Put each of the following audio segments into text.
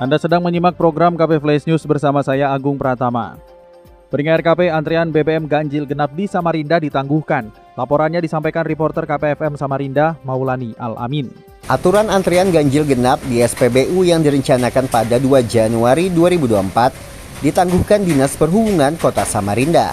Anda sedang menyimak program KP Flash News bersama saya Agung Pratama. Pendengar KP antrian BBM ganjil genap di Samarinda ditangguhkan. Laporannya disampaikan reporter KPFM Samarinda Maulani Al-Amin. Aturan antrian ganjil genap di SPBU yang direncanakan pada 2 Januari 2024 ditangguhkan Dinas Perhubungan Kota Samarinda.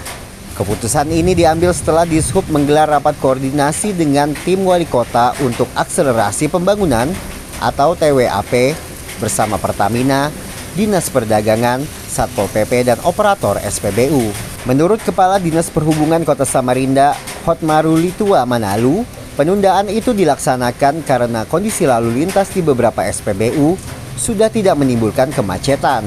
Keputusan ini diambil setelah Dishub menggelar rapat koordinasi dengan tim wali kota untuk akselerasi pembangunan atau TWAP bersama Pertamina, Dinas Perdagangan, Satpol PP, dan operator SPBU. Menurut Kepala Dinas Perhubungan Kota Samarinda, Hotmaruli Tua Manalu, penundaan itu dilaksanakan karena kondisi lalu lintas di beberapa SPBU sudah tidak menimbulkan kemacetan.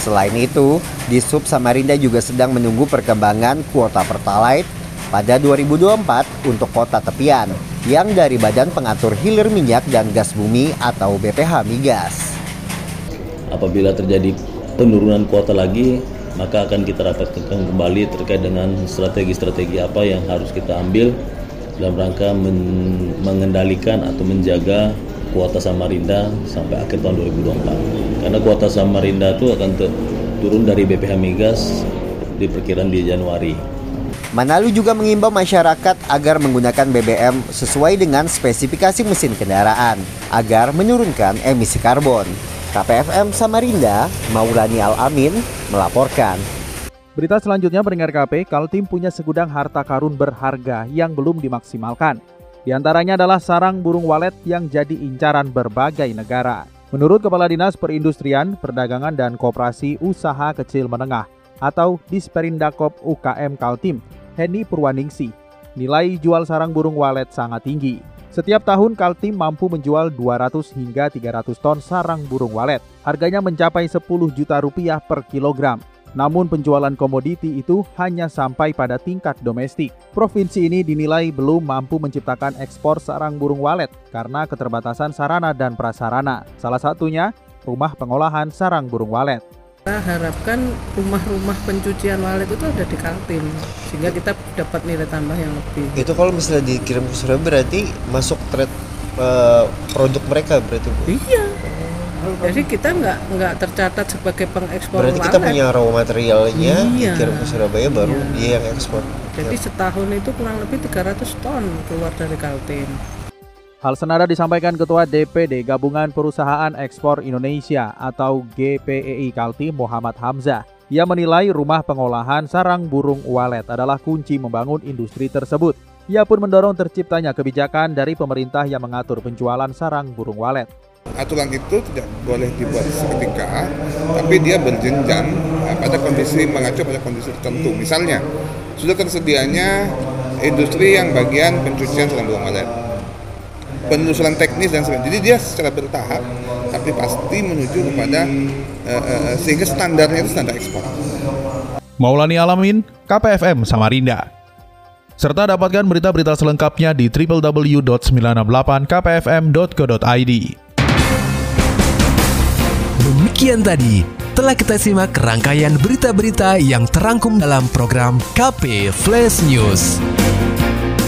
Selain itu, di Sub Samarinda juga sedang menunggu perkembangan kuota Pertalite pada 2024 untuk kota tepian yang dari Badan Pengatur Hilir Minyak dan Gas Bumi atau BPH Migas apabila terjadi penurunan kuota lagi maka akan kita rapatkan kembali terkait dengan strategi-strategi apa yang harus kita ambil dalam rangka men mengendalikan atau menjaga kuota Samarinda sampai akhir tahun 2024 karena kuota Samarinda itu akan turun dari BPH Migas diperkirakan di Januari Manalu juga mengimbau masyarakat agar menggunakan BBM sesuai dengan spesifikasi mesin kendaraan agar menurunkan emisi karbon. KPFM Samarinda, Maulani Al-Amin melaporkan. Berita selanjutnya mendengar KP, Kaltim punya segudang harta karun berharga yang belum dimaksimalkan. Di antaranya adalah sarang burung walet yang jadi incaran berbagai negara. Menurut Kepala Dinas Perindustrian, Perdagangan dan Koperasi Usaha Kecil Menengah atau Disperindakop UKM Kaltim, Heni Purwaningsi, nilai jual sarang burung walet sangat tinggi. Setiap tahun Kaltim mampu menjual 200 hingga 300 ton sarang burung walet. Harganya mencapai 10 juta rupiah per kilogram. Namun penjualan komoditi itu hanya sampai pada tingkat domestik. Provinsi ini dinilai belum mampu menciptakan ekspor sarang burung walet karena keterbatasan sarana dan prasarana. Salah satunya rumah pengolahan sarang burung walet. Kita harapkan rumah-rumah pencucian walet itu ada di Kaltim sehingga kita dapat nilai tambah yang lebih. Itu kalau misalnya dikirim ke Surabaya berarti masuk trade uh, produk mereka berarti Bu? Iya. Jadi kita nggak nggak tercatat sebagai pengekspor Berarti kita walet. punya raw materialnya Iya. dikirim ke Surabaya baru Iya. dia yang ekspor. Jadi setahun itu kurang lebih 300 ton keluar dari Kaltim. Hal senada disampaikan Ketua DPD Gabungan Perusahaan Ekspor Indonesia atau GPEI Kaltim Muhammad Hamzah. Ia menilai rumah pengolahan sarang burung walet adalah kunci membangun industri tersebut. Ia pun mendorong terciptanya kebijakan dari pemerintah yang mengatur penjualan sarang burung walet. Aturan itu tidak boleh dibuat seketika, tapi dia berjenjang eh, pada kondisi mengacu pada kondisi tertentu. Misalnya, sudah tersedianya industri yang bagian pencucian sarang burung walet penelusuran teknis dan sebagainya. Jadi dia secara bertahap, tapi pasti menuju kepada uh, uh, sehingga standarnya itu standar ekspor. Maulani Alamin, KPFM Samarinda. Serta dapatkan berita-berita selengkapnya di www.968kpfm.co.id. Demikian tadi telah kita simak rangkaian berita-berita yang terangkum dalam program KP Flash News.